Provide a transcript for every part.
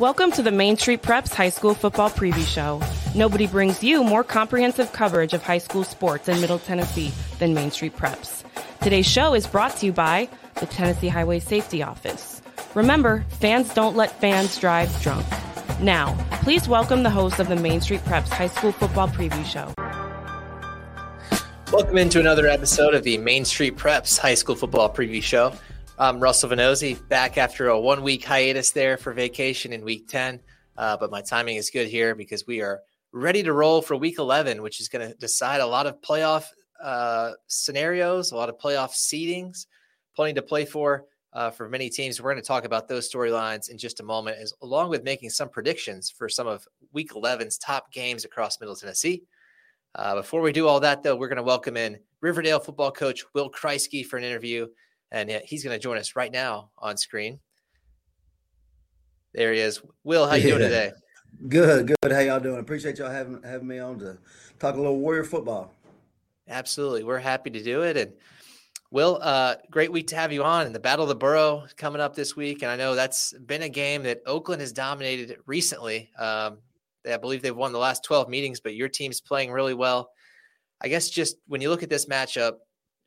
Welcome to the Main Street Preps High School Football Preview Show. Nobody brings you more comprehensive coverage of high school sports in Middle Tennessee than Main Street Preps. Today's show is brought to you by the Tennessee Highway Safety Office. Remember, fans don't let fans drive drunk. Now, please welcome the host of the Main Street Preps High School Football Preview Show. Welcome into another episode of the Main Street Preps High School Football Preview Show. I'm Russell Vannozzi, back after a one week hiatus there for vacation in week 10. Uh, but my timing is good here because we are ready to roll for week 11, which is going to decide a lot of playoff uh, scenarios, a lot of playoff seedings, plenty to play for uh, for many teams. We're going to talk about those storylines in just a moment, as, along with making some predictions for some of week 11's top games across Middle Tennessee. Uh, before we do all that, though, we're going to welcome in Riverdale football coach Will Kriesky for an interview and he's going to join us right now on screen. There he is. Will, how you yeah. doing today? Good, good. How y'all doing? Appreciate y'all having having me on to talk a little Warrior football. Absolutely, we're happy to do it. And Will, uh, great week to have you on. And the Battle of the Boro coming up this week, and I know that's been a game that Oakland has dominated recently. Um, I believe they've won the last twelve meetings, but your team's playing really well. I guess just when you look at this matchup,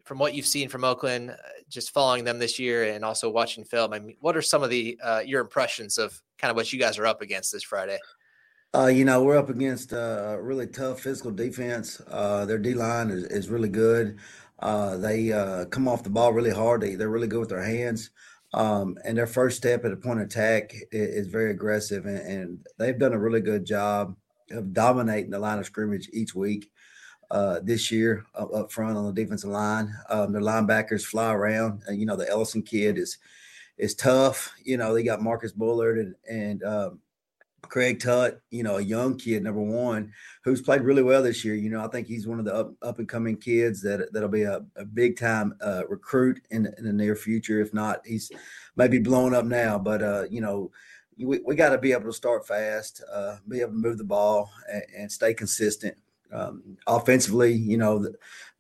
from what you've seen from Oakland, uh, just following them this year and also watching film, I mean, what are some of the uh, your impressions of kind of what you guys are up against this Friday? Uh, you know, we're up against a really tough physical defense. Uh, their D line is, is really good. Uh, they uh, come off the ball really hard. They, they're really good with their hands. Um, and their first step at a point of attack is, is very aggressive. And, and, they've done a really good job of dominating the line of scrimmage each week uh, this year up, up, front on the defensive line. Um, their linebackers fly around. And, you know, the Ellison kid is is tough. You know, they got Marcus Bullard and, and um, Craig Tutt, you know, a young kid, number one, who's played really well this year. You know, I think he's one of the up, up and coming kids that that'll be a, a big time uh, recruit in, in, the near future. If not, he's maybe blowing up now. But uh, you know, we, we got to be able to start fast, uh, be able to move the ball, and, and stay consistent. Um, offensively, you know,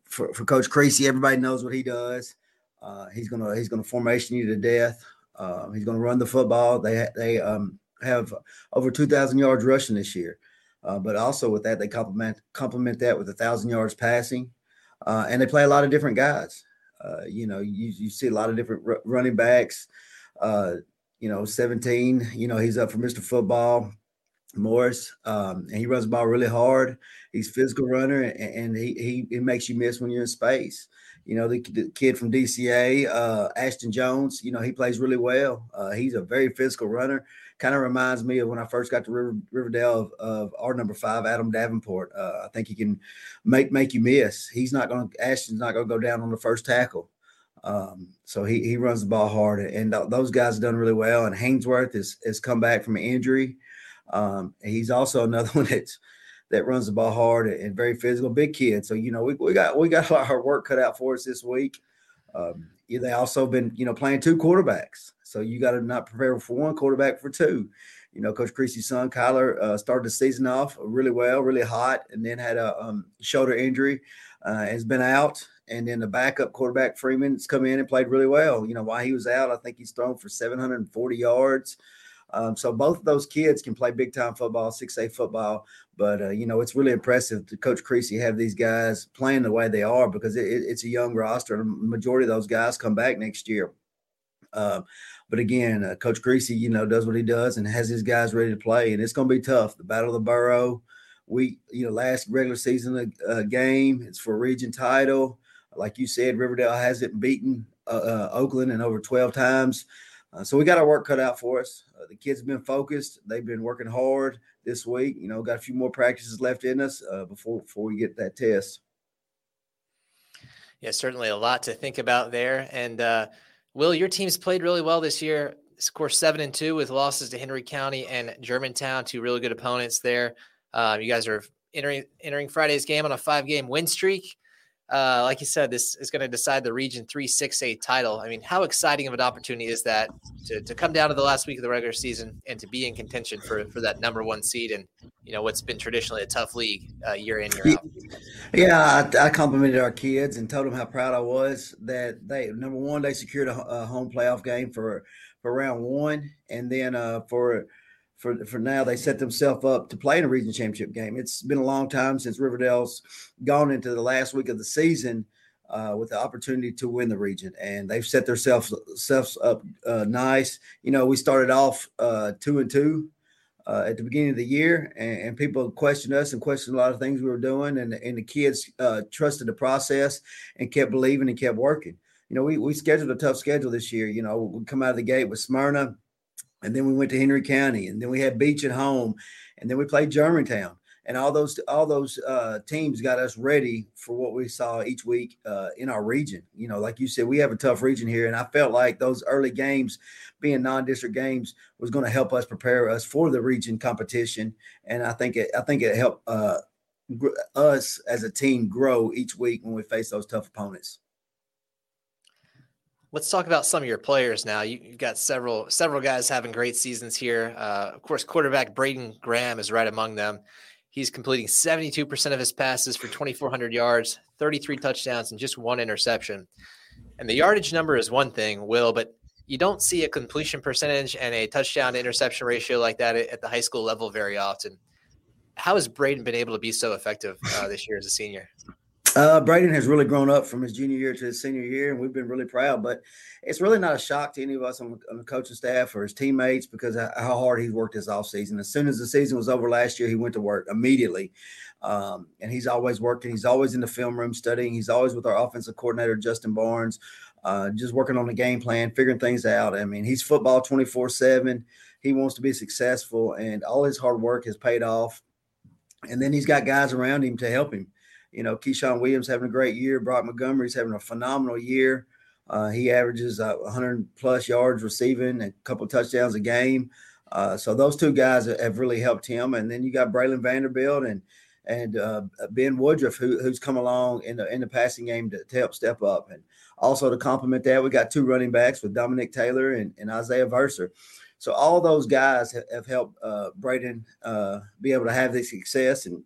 for, for Coach Creasy, everybody knows what he does. Uh, he's gonna he's gonna formation you to death. Uh, he's gonna run the football. They they um, have over two thousand yards rushing this year, uh, but also with that they complement complement that with a thousand yards passing, uh, and they play a lot of different guys. Uh, you know, you you see a lot of different r- running backs. You know, seventeen. You know, he's up for Mr. Football. Morris, um, and he runs the ball really hard. He's physical runner, and, and he, he he makes you miss when you're in space. You know, the, the kid from DCA, uh, Ashton Jones. You know, he plays really well. Uh, he's a very physical runner. Kind of reminds me of when I first got to River, Riverdale of, of, our number five, Adam Davenport. Uh, I think he can make make you miss. He's not going. to Ashton's not going to go down on the first tackle. Um, so he he runs the ball hard, and th- those guys have done really well. And Hainsworth has has come back from an injury. Um, he's also another one that's that runs the ball hard and very physical, big kid. So you know we, we got we got a lot our work cut out for us this week. Um, they also been you know playing two quarterbacks, so you got to not prepare for one quarterback for two. You know, Coach Creasy's son Kyler uh, started the season off really well, really hot, and then had a um, shoulder injury, uh, has been out. And then the backup quarterback Freeman's come in and played really well. You know, while he was out, I think he's thrown for 740 yards. Um, so both of those kids can play big time football, six A football. But uh, you know, it's really impressive to Coach Creasy have these guys playing the way they are because it, it's a young roster. The majority of those guys come back next year. Uh, but again, uh, Coach Creasy, you know, does what he does and has his guys ready to play, and it's going to be tough. The Battle of the Boro, we, you know, last regular season uh, game, it's for region title. Like you said, Riverdale hasn't beaten uh, uh, Oakland in over 12 times. Uh, so we got our work cut out for us. Uh, the kids have been focused. They've been working hard this week. You know, got a few more practices left in us uh, before before we get that test. Yeah, certainly a lot to think about there. And uh, Will, your team's played really well this year. Score seven and two with losses to Henry County and Germantown, two really good opponents there. Uh, you guys are entering entering Friday's game on a five game win streak uh, like you said, this is going to decide the Region 3 6A title. I mean, how exciting of an opportunity is that to, to come down to the last week of the regular season and to be in contention for, for that number one seed and, you know, what's been traditionally a tough league uh, year in, year out? Yeah, I, I, complimented our kids and told them how proud I was that they, number one, they secured a, a home playoff game for, for round one. And then uh, for, for for now they set themselves up to play in a region championship game. It's been a long time since Riverdale's gone into the last week of the season uh, with the opportunity to win the region, and they've set themselves selves up uh, nice. You know, we started off uh, two and two. Uh, at the beginning of the year, and, and, people questioned us and questioned a lot of things we were doing, and, and the kids uh, trusted the process and kept believing and kept working. You know, we, we scheduled a tough schedule this year. You know, we come out of the gate with Smyrna, and then we went to Henry County, and then we had Beech at home, and then we played Germantown, and all those all those uh, teams got us ready for what we saw each week uh, in our region. You know, like you said, we have a tough region here, and I felt like those early games, being non-district games, was going to help us prepare us for the region competition, and I think it I think it helped uh, gr- us as a team grow each week when we face those tough opponents. Let's talk about some of your players now. You, have got several several guys having great seasons here. Uh, of course, quarterback Braden Graham is right among them. He's completing 72% of his passes for 2,400 yards, 33 touchdowns, and just one interception. And the yardage number is one thing, Will, but you don't see a completion percentage and a touchdown to interception ratio like that at the high school level very often. How has Braden been able to be so effective uh, this year as a senior? Uh, Braden has really grown up from his junior year to his senior year, and we've been really proud. But it's really not a shock to any of us on, on the coaching staff or his teammates because how hard he's worked this offseason. As soon as the season was over last year, he went to work immediately. Um, and he's always working. He's always in the film room studying. He's always with our offensive coordinator, Justin Barnes, uh, just working on the game plan, figuring things out. I mean, he's football 24 7. He wants to be successful, and all his hard work has paid off. And then he's got guys around him to help him. You know, Keshawn Williams having a great year. Brock Montgomery's having a phenomenal year. Uh, he averages uh, 100 plus yards receiving, a couple touchdowns a game. Uh, so those two guys have really helped him. And then you got Braylon Vanderbilt and and uh, Ben Woodruff, who, who's come along in the in the passing game to, to, help step up. And also to complement that, we got two running backs with Dominic Taylor and, and Isaiah Verser. So all those guys have, helped uh, Braden uh, be able to have this success. And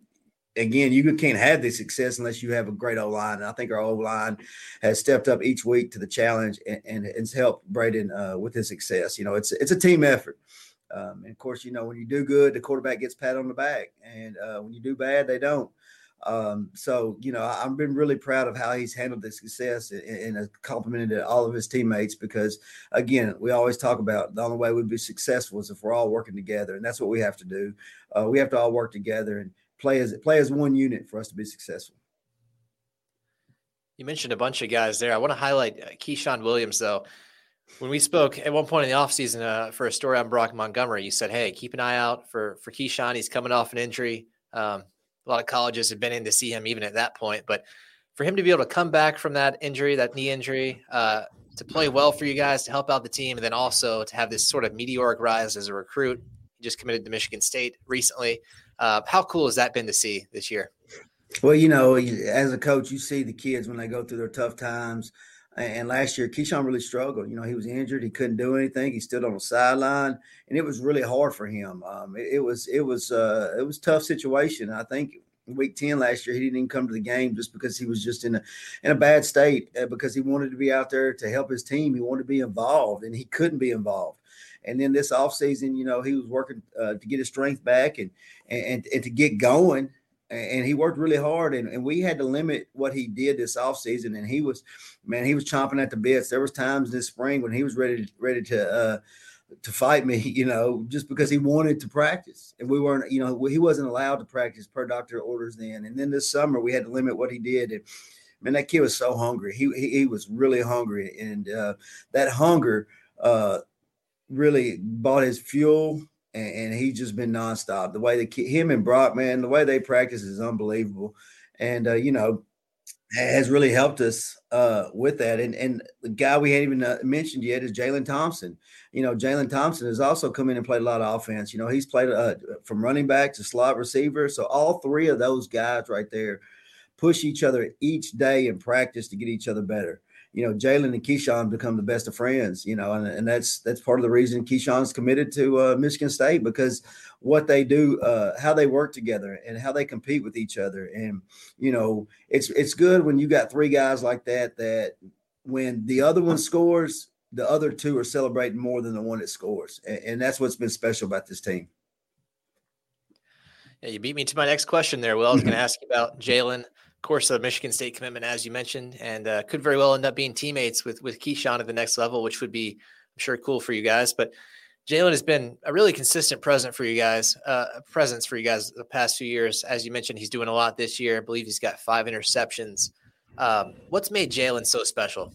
again, you can't have this success unless you have a great O line. And I think our O line has stepped up each week to the challenge and, and it's helped Braden uh, with his success. You know, it's it's a team effort. Um, and of course, you know, when you do good, the quarterback gets pat on the back, and uh, when you do bad, they don't. Um, so, you know, I've been really proud of how he's handled the success and, and complimented all of his teammates because, again, we always talk about the only way we'd be successful is if we're all working together, and that's what we have to do. Uh, we have to all work together, and play as play as one unit for us to be successful. You mentioned a bunch of guys there. I want to highlight uh, Keshawn Williams, though. When we spoke at one point in the offseason uh, for a story on Brock Montgomery, you said, "Hey, keep an eye out for for Keshawn. He's coming off an injury. Um, a lot of colleges have been in to see him even at that point, but for him to be able to come back from that injury, that knee injury, uh, to play well for you guys, to help out the team, and then also to have this sort of meteoric rise as a recruit. He just committed to Michigan State recently. Uh, how cool has that been to see this year? Well, you know, as a coach, you see the kids when they go through their tough times. And last year, Keshawn really struggled. You know, he was injured; he couldn't do anything. He stood on the sideline, and it was really hard for him. Um, it, it, was it was uh, it was tough situation. I think week 10 last year he didn't even come to the game just because he was just in a in a bad state uh, because he wanted to be out there to help his team he wanted to be involved and he couldn't be involved and then this offseason, you know, he was working uh, to get his strength back and, and, and to get going. And he worked really hard, and, and we had to limit what he did this offseason. And he was, man, he was chomping at the bits. There was times this spring when he was ready ready to uh, to fight me, you know, just because he wanted to practice. And we weren't, you know, he wasn't allowed to practice per doctor orders then. And then this summer we had to limit what he did. And man, that kid was so hungry. He he, he was really hungry. And uh, that hunger uh, really bought his fuel and, and he's just been nonstop. The way the him and Brock, man, the way they practice is unbelievable. And uh, you know, has really helped us uh, with that. And and the guy we hadn't even uh, mentioned yet is Jaylen Thompson. You know, Jaylen Thompson has also come in and played a lot of offense. You know, he's played uh, from running back to slot receiver. So all three of those guys right there push each other each day in practice to get each other better you know, Jaylen and Keshawn become the best of friends, you know, and, and that's that's part of the reason Keshawn's committed to uh, Michigan State because what they do, uh, how they work together, and how they compete with each other, and you know, it's it's good when you got three guys like that that when the other one scores, the other two are celebrating more than the one that scores, and, and that's what's been special about this team. Yeah, you beat me to my next question there. Will I was going to ask you about Jaylen, course, a Michigan State commitment, as you mentioned, and uh, could very well end up being teammates with with Keshawn at the next level, which would be, I'm sure, cool for you guys. But Jaylen has been a really consistent present for you guys, uh, presence for you guys the past few years. As you mentioned, he's doing a lot this year. I believe he's got five interceptions. Um, what's made Jaylen so special?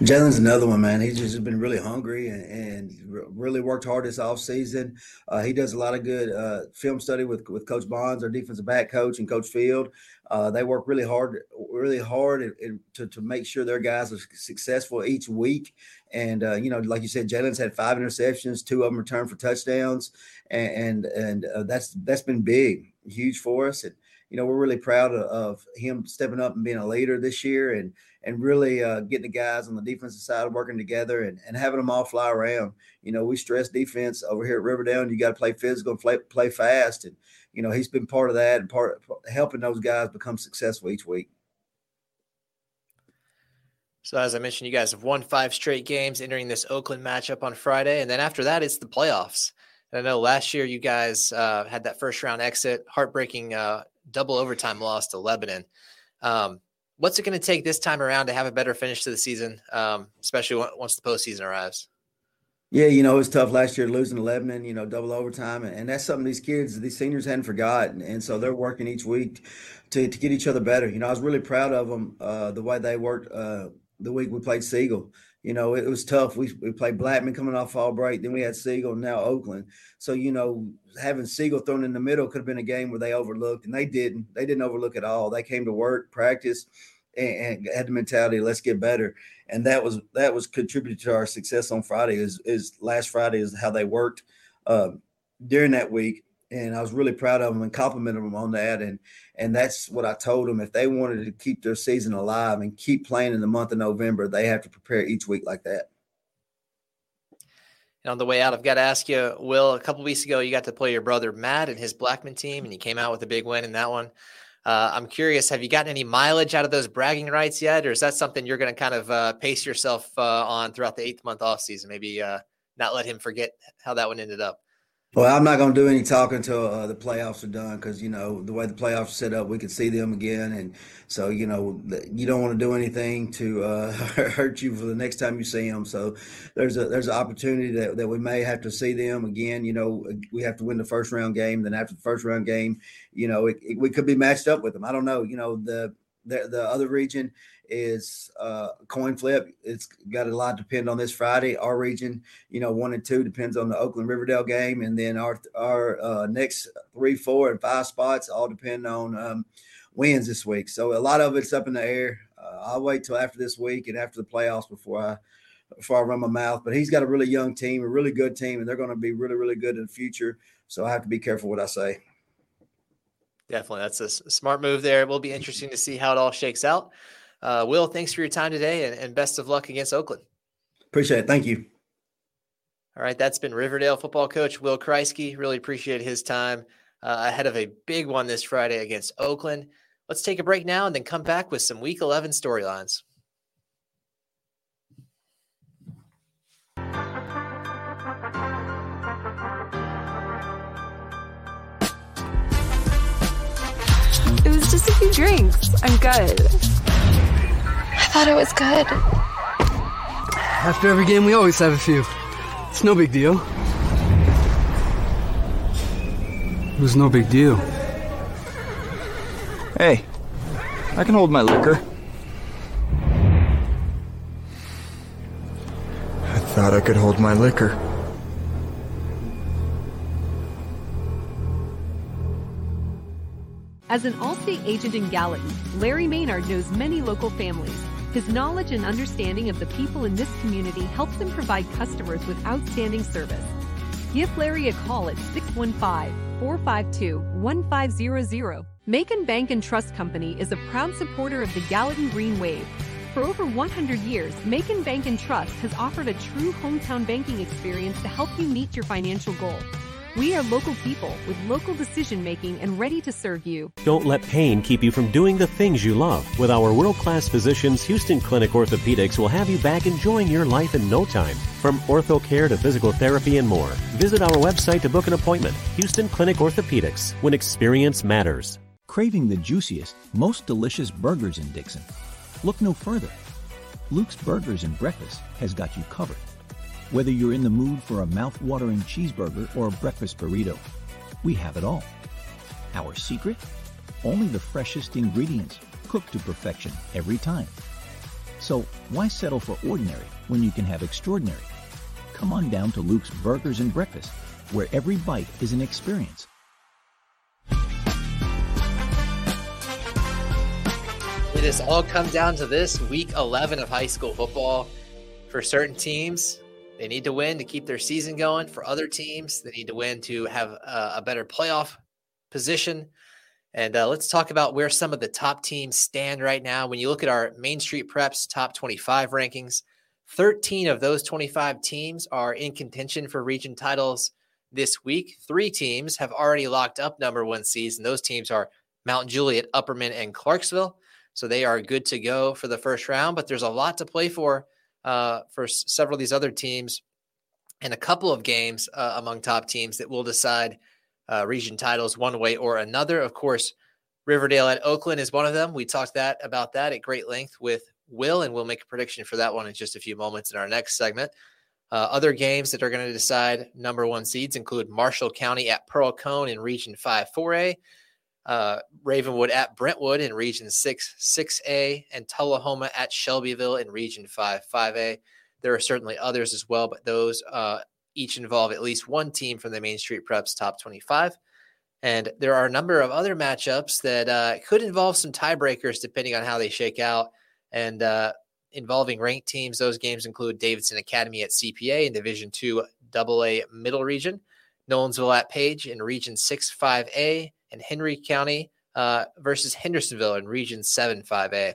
Jaylen's another one, man. He's just been really hungry and, and really worked hard this offseason. Uh, he does a lot of good uh, film study with, with Coach Bonds, our defensive back coach, and Coach Field. Uh, they work really hard, really hard in, in, to, to make sure their guys are successful each week. And uh, you know, like you said, Jaylen's had five interceptions, two of them returned for touchdowns, and and, and uh, that's that's been big, huge for us. And you know, we're really proud of, of him stepping up and being a leader this year, and and really uh, getting the guys on the defensive side working together and, and having them all fly around. You know, we stress defense over here at Riverdale, you got to play physical and play, play fast. And, you know, he's been part of that and part helping those guys become successful each week. So, as I mentioned, you guys have won five straight games entering this Oakland matchup on Friday. And then after that, it's the playoffs. And I know last year you guys uh, had that first round exit, heartbreaking uh, double overtime loss to Lebanon. Um, what's it going to take this time around to have a better finish to the season, um, especially once the postseason arrives? Yeah, you know, it was tough last year losing to Lebanon, you know, double overtime. And, that's something these kids, these seniors hadn't forgotten. And so they're working each week to, to get each other better. You know, I was really proud of them, uh, the way they worked uh, the week we played Siegel. You know, it was tough. We, we played Blackman coming off fall break. Then we had Siegel, now Oakland. So, you know, having Siegel thrown in the middle could have been a game where they overlooked, and they didn't. They didn't overlook at all. They came to work, practice, and, and had the mentality, let's get better. And that was that was contributed to our success on Friday. Is is last Friday is how they worked uh, during that week, and I was really proud of them and complimented them on that. And and that's what I told them. If they wanted to keep their season alive and keep playing in the month of November, they have to prepare each week like that. And on the way out, I've got to ask you, Will. A couple weeks ago, you got to play your brother Matt and his Blackman team, and you came out with a big win in that one. Uh, I'm curious, have you gotten any mileage out of those bragging rights yet, or is that something you're going to kind of uh, pace yourself uh, on throughout the eighth month off season? Maybe uh, not let him forget how that one ended up. Well, I'm not going to do any talking until uh, the playoffs are done because you know the way the playoffs are set up, we can see them again, and so you know you don't want to do anything to uh, hurt you for the next time you see them. So there's a there's an opportunity that, that we may have to see them again. You know, we have to win the first round game. Then after the first round game, you know, it, it, we could be matched up with them. I don't know. You know, the the, the other region is uh, coin flip. It's got a lot to depend on this Friday. Our region, you know, one and two depends on the Oakland Riverdale game, and then our our uh, next three, four, and five spots all depend on um, wins this week. So a lot of it's up in the air. Uh, I'll wait till after this week and after the playoffs before I before I run my mouth. But he's got a really young team, a really good team, and they're going to be really, really good in the future. So I have to be careful what I say. Definitely, that's a smart move there. It will be interesting to see how it all shakes out. Uh, Will, thanks for your time today and, and best of luck against Oakland. Appreciate it. Thank you. All right, that's been Riverdale football coach Will Kriesky. Really appreciate his time uh, ahead of a big one this Friday against Oakland. Let's take a break now and then come back with some Week 11 storylines. It was just a few drinks. I'm good thought it was good. After every game, we always have a few. It's no big deal. It was no big deal. Hey, I can hold my liquor. I thought I could hold my liquor. As an Allstate agent in Gallatin, Larry Maynard knows many local families his knowledge and understanding of the people in this community helps him provide customers with outstanding service. Give Larry a call at 615-452-1500. Macon Bank and Trust Company is a proud supporter of the Gallatin Green Wave. For over 100 years, Macon Bank and Trust has offered a true hometown banking experience to help you meet your financial goals. We are local people with local decision making and ready to serve you. Don't let pain keep you from doing the things you love. With our world class physicians, Houston Clinic Orthopedics will have you back enjoying your life in no time. From ortho care to physical therapy and more. Visit our website to book an appointment. Houston Clinic Orthopedics, when experience matters. Craving the juiciest, most delicious burgers in Dixon? Look no further. Luke's Burgers and Breakfast has got you covered. Whether you're in the mood for a mouth-watering cheeseburger or a breakfast burrito, we have it all. Our secret? Only the freshest ingredients, cooked to perfection every time. So why settle for ordinary when you can have extraordinary? Come on down to Luke's Burgers and Breakfast, where every bite is an experience. It has all come down to this week 11 of high school football. For certain teams, they need to win to keep their season going. For other teams, they need to win to have a, a better playoff position. And uh, let's talk about where some of the top teams stand right now. When you look at our Main Street Preps top 25 rankings, 13 of those 25 teams are in contention for region titles this week. Three teams have already locked up number one seeds, and those teams are Mount Juliet, Upperman, and Clarksville. So they are good to go for the first round, but there's a lot to play for uh, for s- several of these other teams and a couple of games uh, among top teams that will decide uh, region titles one way or another. Of course, Riverdale at Oakland is one of them. We talked that about that at great length with Will, and we'll make a prediction for that one in just a few moments in our next segment. Uh, other games that are going to decide number one seeds include Marshall County at Pearl-Cohn in Region 5 4A, uh, Ravenwood at Brentwood in Region 6 6A, and Tullahoma at Shelbyville in Region 5 5A. There are certainly others as well, but those uh, each involve at least one team from the Main Street Preps top 25. And there are a number of other matchups that uh, could involve some tiebreakers depending on how they shake out. And uh, involving ranked teams, those games include Davidson Academy at CPA in Division Two AA Middle Region, Nolensville at Page in Region 6 5A, and Henry County uh, versus Hendersonville in Region 7 5A.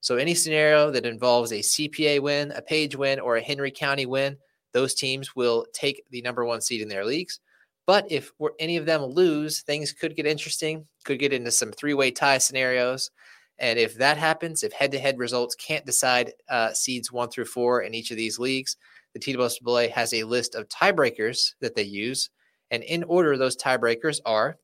So, any scenario that involves a CPA win, a Page win, or a Henry County win, those teams will take the number one seed in their leagues. But if any of them lose, things could get interesting, could get into some three way tie scenarios. And if that happens, if head to head results can't decide uh, seeds one through four in each of these leagues, the TSSAA has a list of tiebreakers that they use. And in order, those tiebreakers are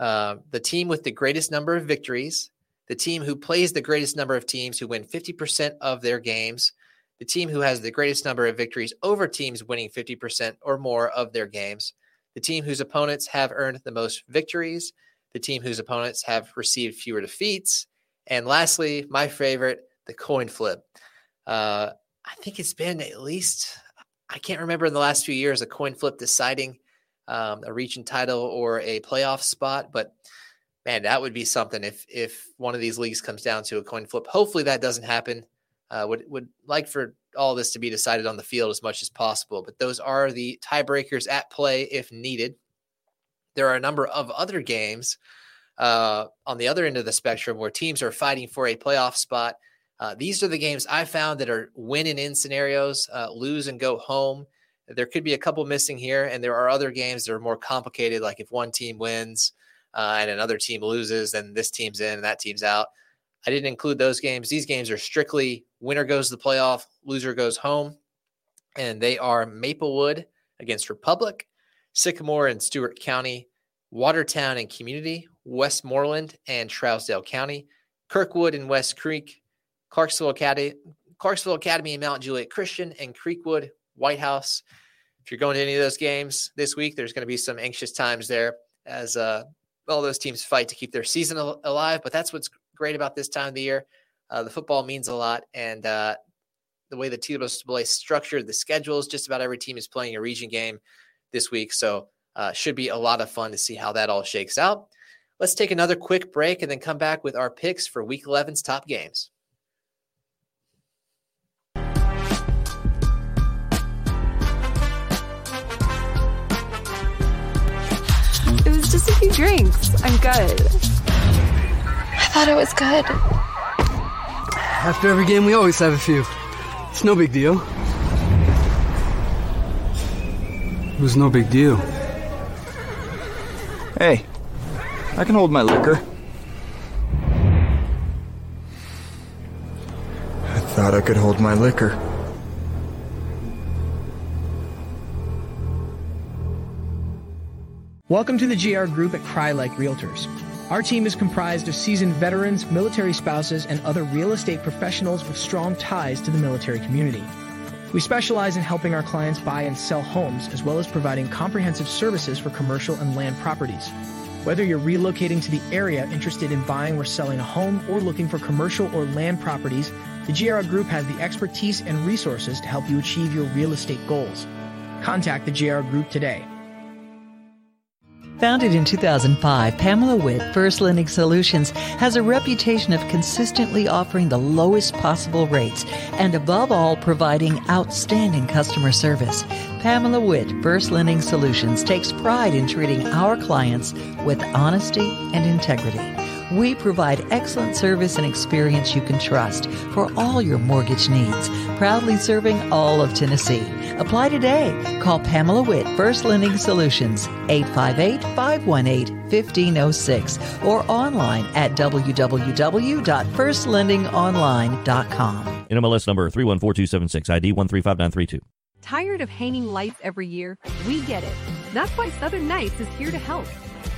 uh, the team with the greatest number of victories, the team who plays the greatest number of teams who win 50% of their games, the team who has the greatest number of victories over teams winning 50% or more of their games, the team whose opponents have earned the most victories, the team whose opponents have received fewer defeats, and lastly, my favorite, the coin flip. Uh, I think it's been at least, I can't remember in the last few years, a coin flip deciding um, a region title or a playoff spot, but man, that would be something if if one of these leagues comes down to a coin flip. Hopefully that doesn't happen. Uh, would would like for all this to be decided on the field as much as possible, but those are the tiebreakers at play if needed. There are a number of other games uh, on the other end of the spectrum where teams are fighting for a playoff spot. Uh, these are the games I found that are win and in scenarios, uh, lose and go home. There could be a couple missing here, and there are other games that are more complicated, like if one team wins uh, and another team loses, then this team's in and that team's out. I didn't include those games. These games are strictly winner goes to the playoff, loser goes home, and they are Maplewood against Republic, Sycamore and Stewart County, Watertown and Community, Westmoreland and Trousdale County, Kirkwood and West Creek, Clarksville Academy, Clarksville Academy and Mount Juliet Christian, and Creekwood White House. If you're going to any of those games this week, there's going to be some anxious times there as uh, all those teams fight to keep their season al- alive. But that's what's great about this time of the year. Uh, the football means a lot, and uh, the way the TSSAA structured the schedules, just about every team is playing a region game this week. So uh, should be a lot of fun to see how that all shakes out. Let's take another quick break and then come back with our picks for Week 11's top games. It a few drinks. I'm good. I thought it was good. After every game, we always have a few. It's no big deal. It was no big deal. Hey, I can hold my liquor. I thought I could hold my liquor. Welcome to the GR Group at Crye-Leike Realtors. Our team is comprised of seasoned veterans, military spouses, and other real estate professionals with strong ties to the military community. We specialize in helping our clients buy and sell homes, as well as providing comprehensive services for commercial and land properties. Whether you're relocating to the area interested in buying or selling a home or looking for commercial or land properties, the GR Group has the expertise and resources to help you achieve your real estate goals. Contact the GR Group today. Founded in 2005, Pamela Witt, First Lending Solutions, has a reputation of consistently offering the lowest possible rates and, above all, providing outstanding customer service. Pamela Witt, First Lending Solutions, takes pride in treating our clients with honesty and integrity. We provide excellent service and experience you can trust for all your mortgage needs, proudly serving all of Tennessee. Apply today. Call Pamela Witt, First Lending Solutions, 858 518 1506, or online at www.firstlendingonline.com. NMLS number 314276, ID 135932. Tired of hanging lights every year? We get it. That's why Southern Nights is here to help.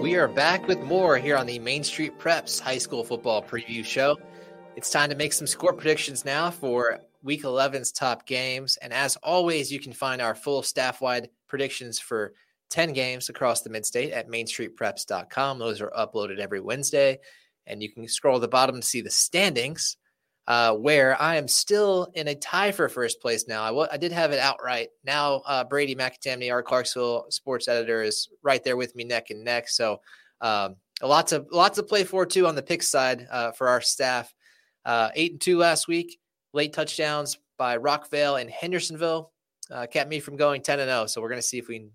We are back with more here on the Main Street Preps High School Football Preview Show. It's time to make some score predictions now for Week 11's top games. And as always, you can find our full staff wide predictions for 10 games across the midstate at mainstreetpreps.com. Those are uploaded every Wednesday. And you can scroll to the bottom to see the standings, uh, where I am still in a tie for first place now. I, w- I did have it outright. Now, uh, Brady McAtamney, our Clarksville sports editor, is right there with me neck and neck. So, um, lots of lots to play for too on the pick side uh, for our staff. Uh, eight and two last week, late touchdowns by Rockvale and Hendersonville uh, kept me from going 10 and 0. So we're going to see if we can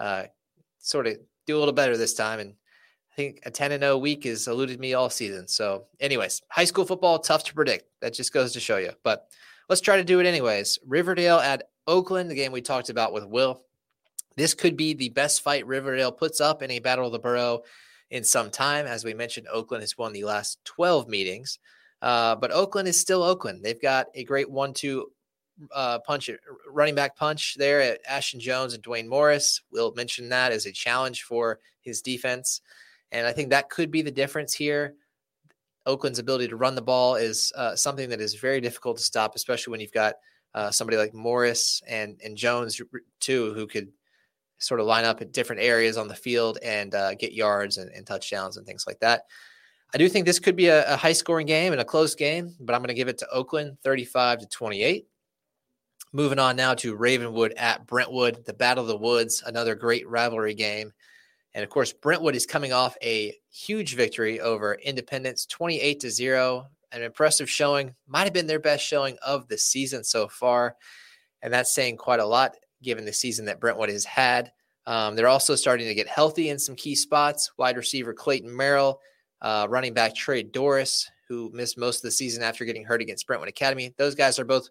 uh, sort of do a little better this time. And I think a 10 and 0 week has eluded me all season. So, anyways, high school football, tough to predict. That just goes to show you. But let's try to do it anyways. Riverdale at Oakland, the game we talked about with Will. This could be the best fight Riverdale puts up in a Battle of the Boro in some time. As we mentioned, Oakland has won the last 12 meetings. Uh, but Oakland is still Oakland. They've got a great one-two uh, punch, running back punch there at Ashton Jones and Dwayne Morris. We'll mention that as a challenge for his defense, and I think that could be the difference here. Oakland's ability to run the ball is uh, something that is very difficult to stop, especially when you've got uh, somebody like Morris and and Jones too, who could sort of line up at different areas on the field and uh, get yards and, and touchdowns and things like that. I do think this could be a, a high scoring game and a close game, but I'm going to give it to Oakland 35 to 28. Moving on now to Ravenwood at Brentwood, the Battle of the Woods, another great rivalry game. And of course, Brentwood is coming off a huge victory over Independence 28 to 0. An impressive showing, might have been their best showing of the season so far. And that's saying quite a lot given the season that Brentwood has had. Um, they're also starting to get healthy in some key spots. Wide receiver Clayton Merrill uh, running back Trey Doris, who missed most of the season after getting hurt against Brentwood Academy. Those guys are both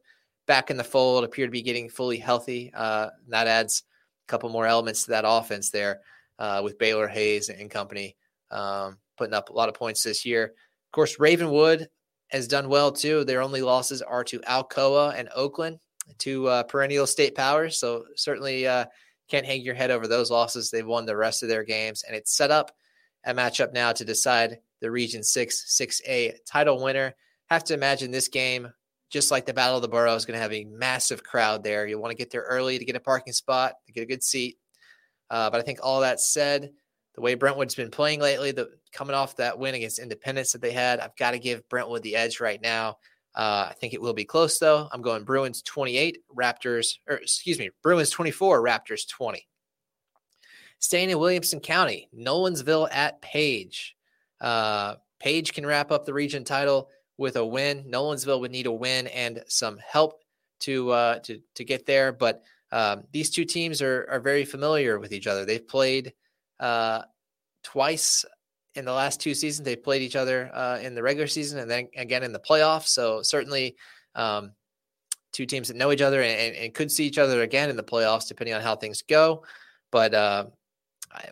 back in the fold, appear to be getting fully healthy. Uh, that adds a couple more elements to that offense there uh, with Baylor Hayes and company um, putting up a lot of points this year. Of course, Ravenwood has done well too. Their only losses are to Alcoa and Oakland, two uh, perennial state powers. So certainly uh, can't hang your head over those losses. They've won the rest of their games, and it's set up a matchup now to decide the Region 6 6A title winner. Have to imagine this game, just like the Battle of the Boro, is going to have a massive crowd there. You want to get there early to get a parking spot, to get a good seat. Uh, but I think all that said, the way Brentwood's been playing lately, the coming off that win against Independence that they had, I've got to give Brentwood the edge right now. Uh, I think it will be close though. I'm going Bruins 28, Raptors, or excuse me, Bruins 24, Raptors 20. Staying in Williamson County, Nolensville at Page. Uh, Page can wrap up the region title with a win. Nolensville would need a win and some help to uh, to to get there. But um, these two teams are are very familiar with each other. They've played uh, twice in the last two seasons. They've played each other uh, in the regular season and then again in the playoffs. So certainly. Um, two teams that know each other and, and, could see each other again in the playoffs, depending on how things go. But uh,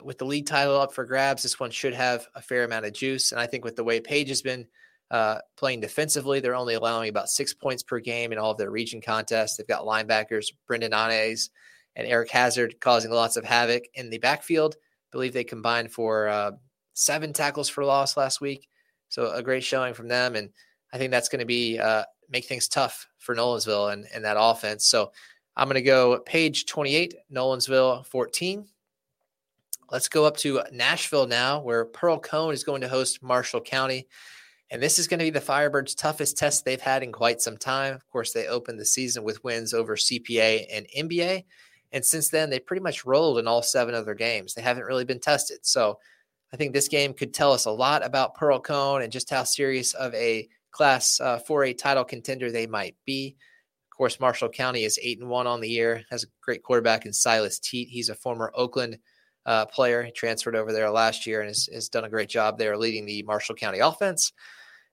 with the league title up for grabs, this one should have a fair amount of juice. And I think with the way Page has been uh, playing defensively, they're only allowing about six points per game in all of their region contests. They've got linebackers Brendan Anes and Eric Hazard causing lots of havoc in the backfield. I believe they combined for uh, seven tackles for loss last week. So a great showing from them. And I think that's going to be uh, make things tough for Nolensville and, and that offense. So I'm going to go page 28, Nolensville 14. Let's go up to Nashville now, where Pearl-Cohn is going to host Marshall County. And this is going to be the Firebirds' toughest test they've had in quite some time. Of course, they opened the season with wins over CPA and MBA. And since then, they pretty much rolled in all seven of their games. They haven't really been tested. So I think this game could tell us a lot about Pearl-Cohn and just how serious of a Class uh, 4A title contender they might be. Of course, Marshall County is 8 and 1 on the year, has a great quarterback in Silas Teat. He's a former Oakland uh, player. He transferred over there last year and has, has, done a great job there leading the Marshall County offense.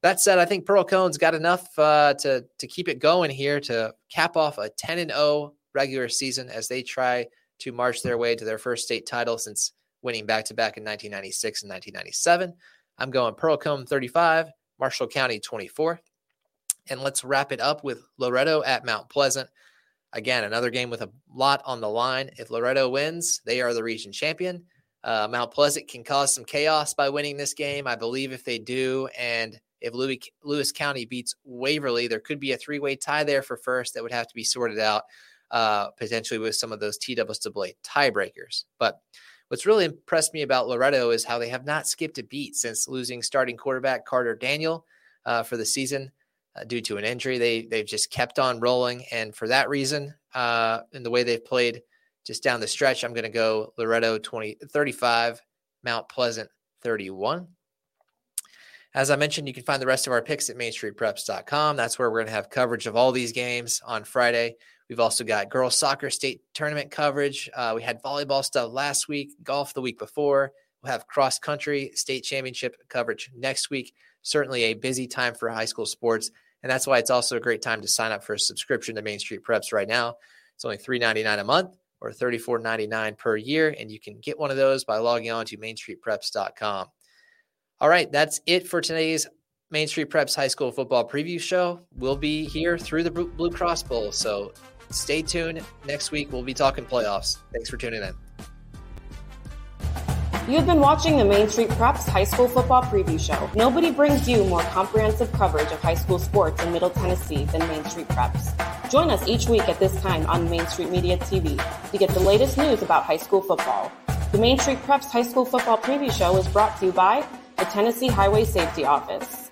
That said, I think Pearl-Cohn's got enough uh, to to keep it going here to cap off a 10 and 0 regular season as they try to march their way to their first state title since winning back to back in 1996 and 1997. I'm going Pearl-Cohn 35, Marshall County 24. And let's wrap it up with Loretto at Mount Pleasant. Again, another game with a lot on the line. If Loretto wins, they are the region champion. Uh, Mount Pleasant can cause some chaos by winning this game. I believe if they do, and if Louis, Lewis County beats Waverly, there could be a three way tie there for first that would have to be sorted out uh, potentially with some of those TWA tiebreakers. But what's really impressed me about Loretto is how they have not skipped a beat since losing starting quarterback Carter Daniel uh, for the season uh, due to an injury. They they've just kept on rolling, and for that reason, uh, in the way they've played just down the stretch, I'm going to go Loretto 20, 35, Mount Pleasant 31. As I mentioned, you can find the rest of our picks at mainstreetpreps.com. That's where we're going to have coverage of all these games on Friday. We've also got girls soccer state tournament coverage. Uh, we had volleyball stuff last week, golf the week before. We'll have cross country state championship coverage next week. Certainly a busy time for high school sports. And that's why it's also a great time to sign up for a subscription to Main Street Preps right now. It's only $3.99 a month or $34.99 per year. And you can get one of those by logging on to mainstreetpreps.com. All right, that's it for today's Main Street Preps High School Football Preview Show. We'll be here through the Blue Cross Bowl. So stay tuned. Next week, we'll be talking playoffs. Thanks for tuning in. You've been watching the Main Street Preps High School Football Preview Show. Nobody brings you more comprehensive coverage of high school sports in Middle Tennessee than Main Street Preps. Join us each week at this time on Main Street Media TV to get the latest news about high school football. The Main Street Preps High School Football Preview Show is brought to you by the Tennessee Highway Safety Office.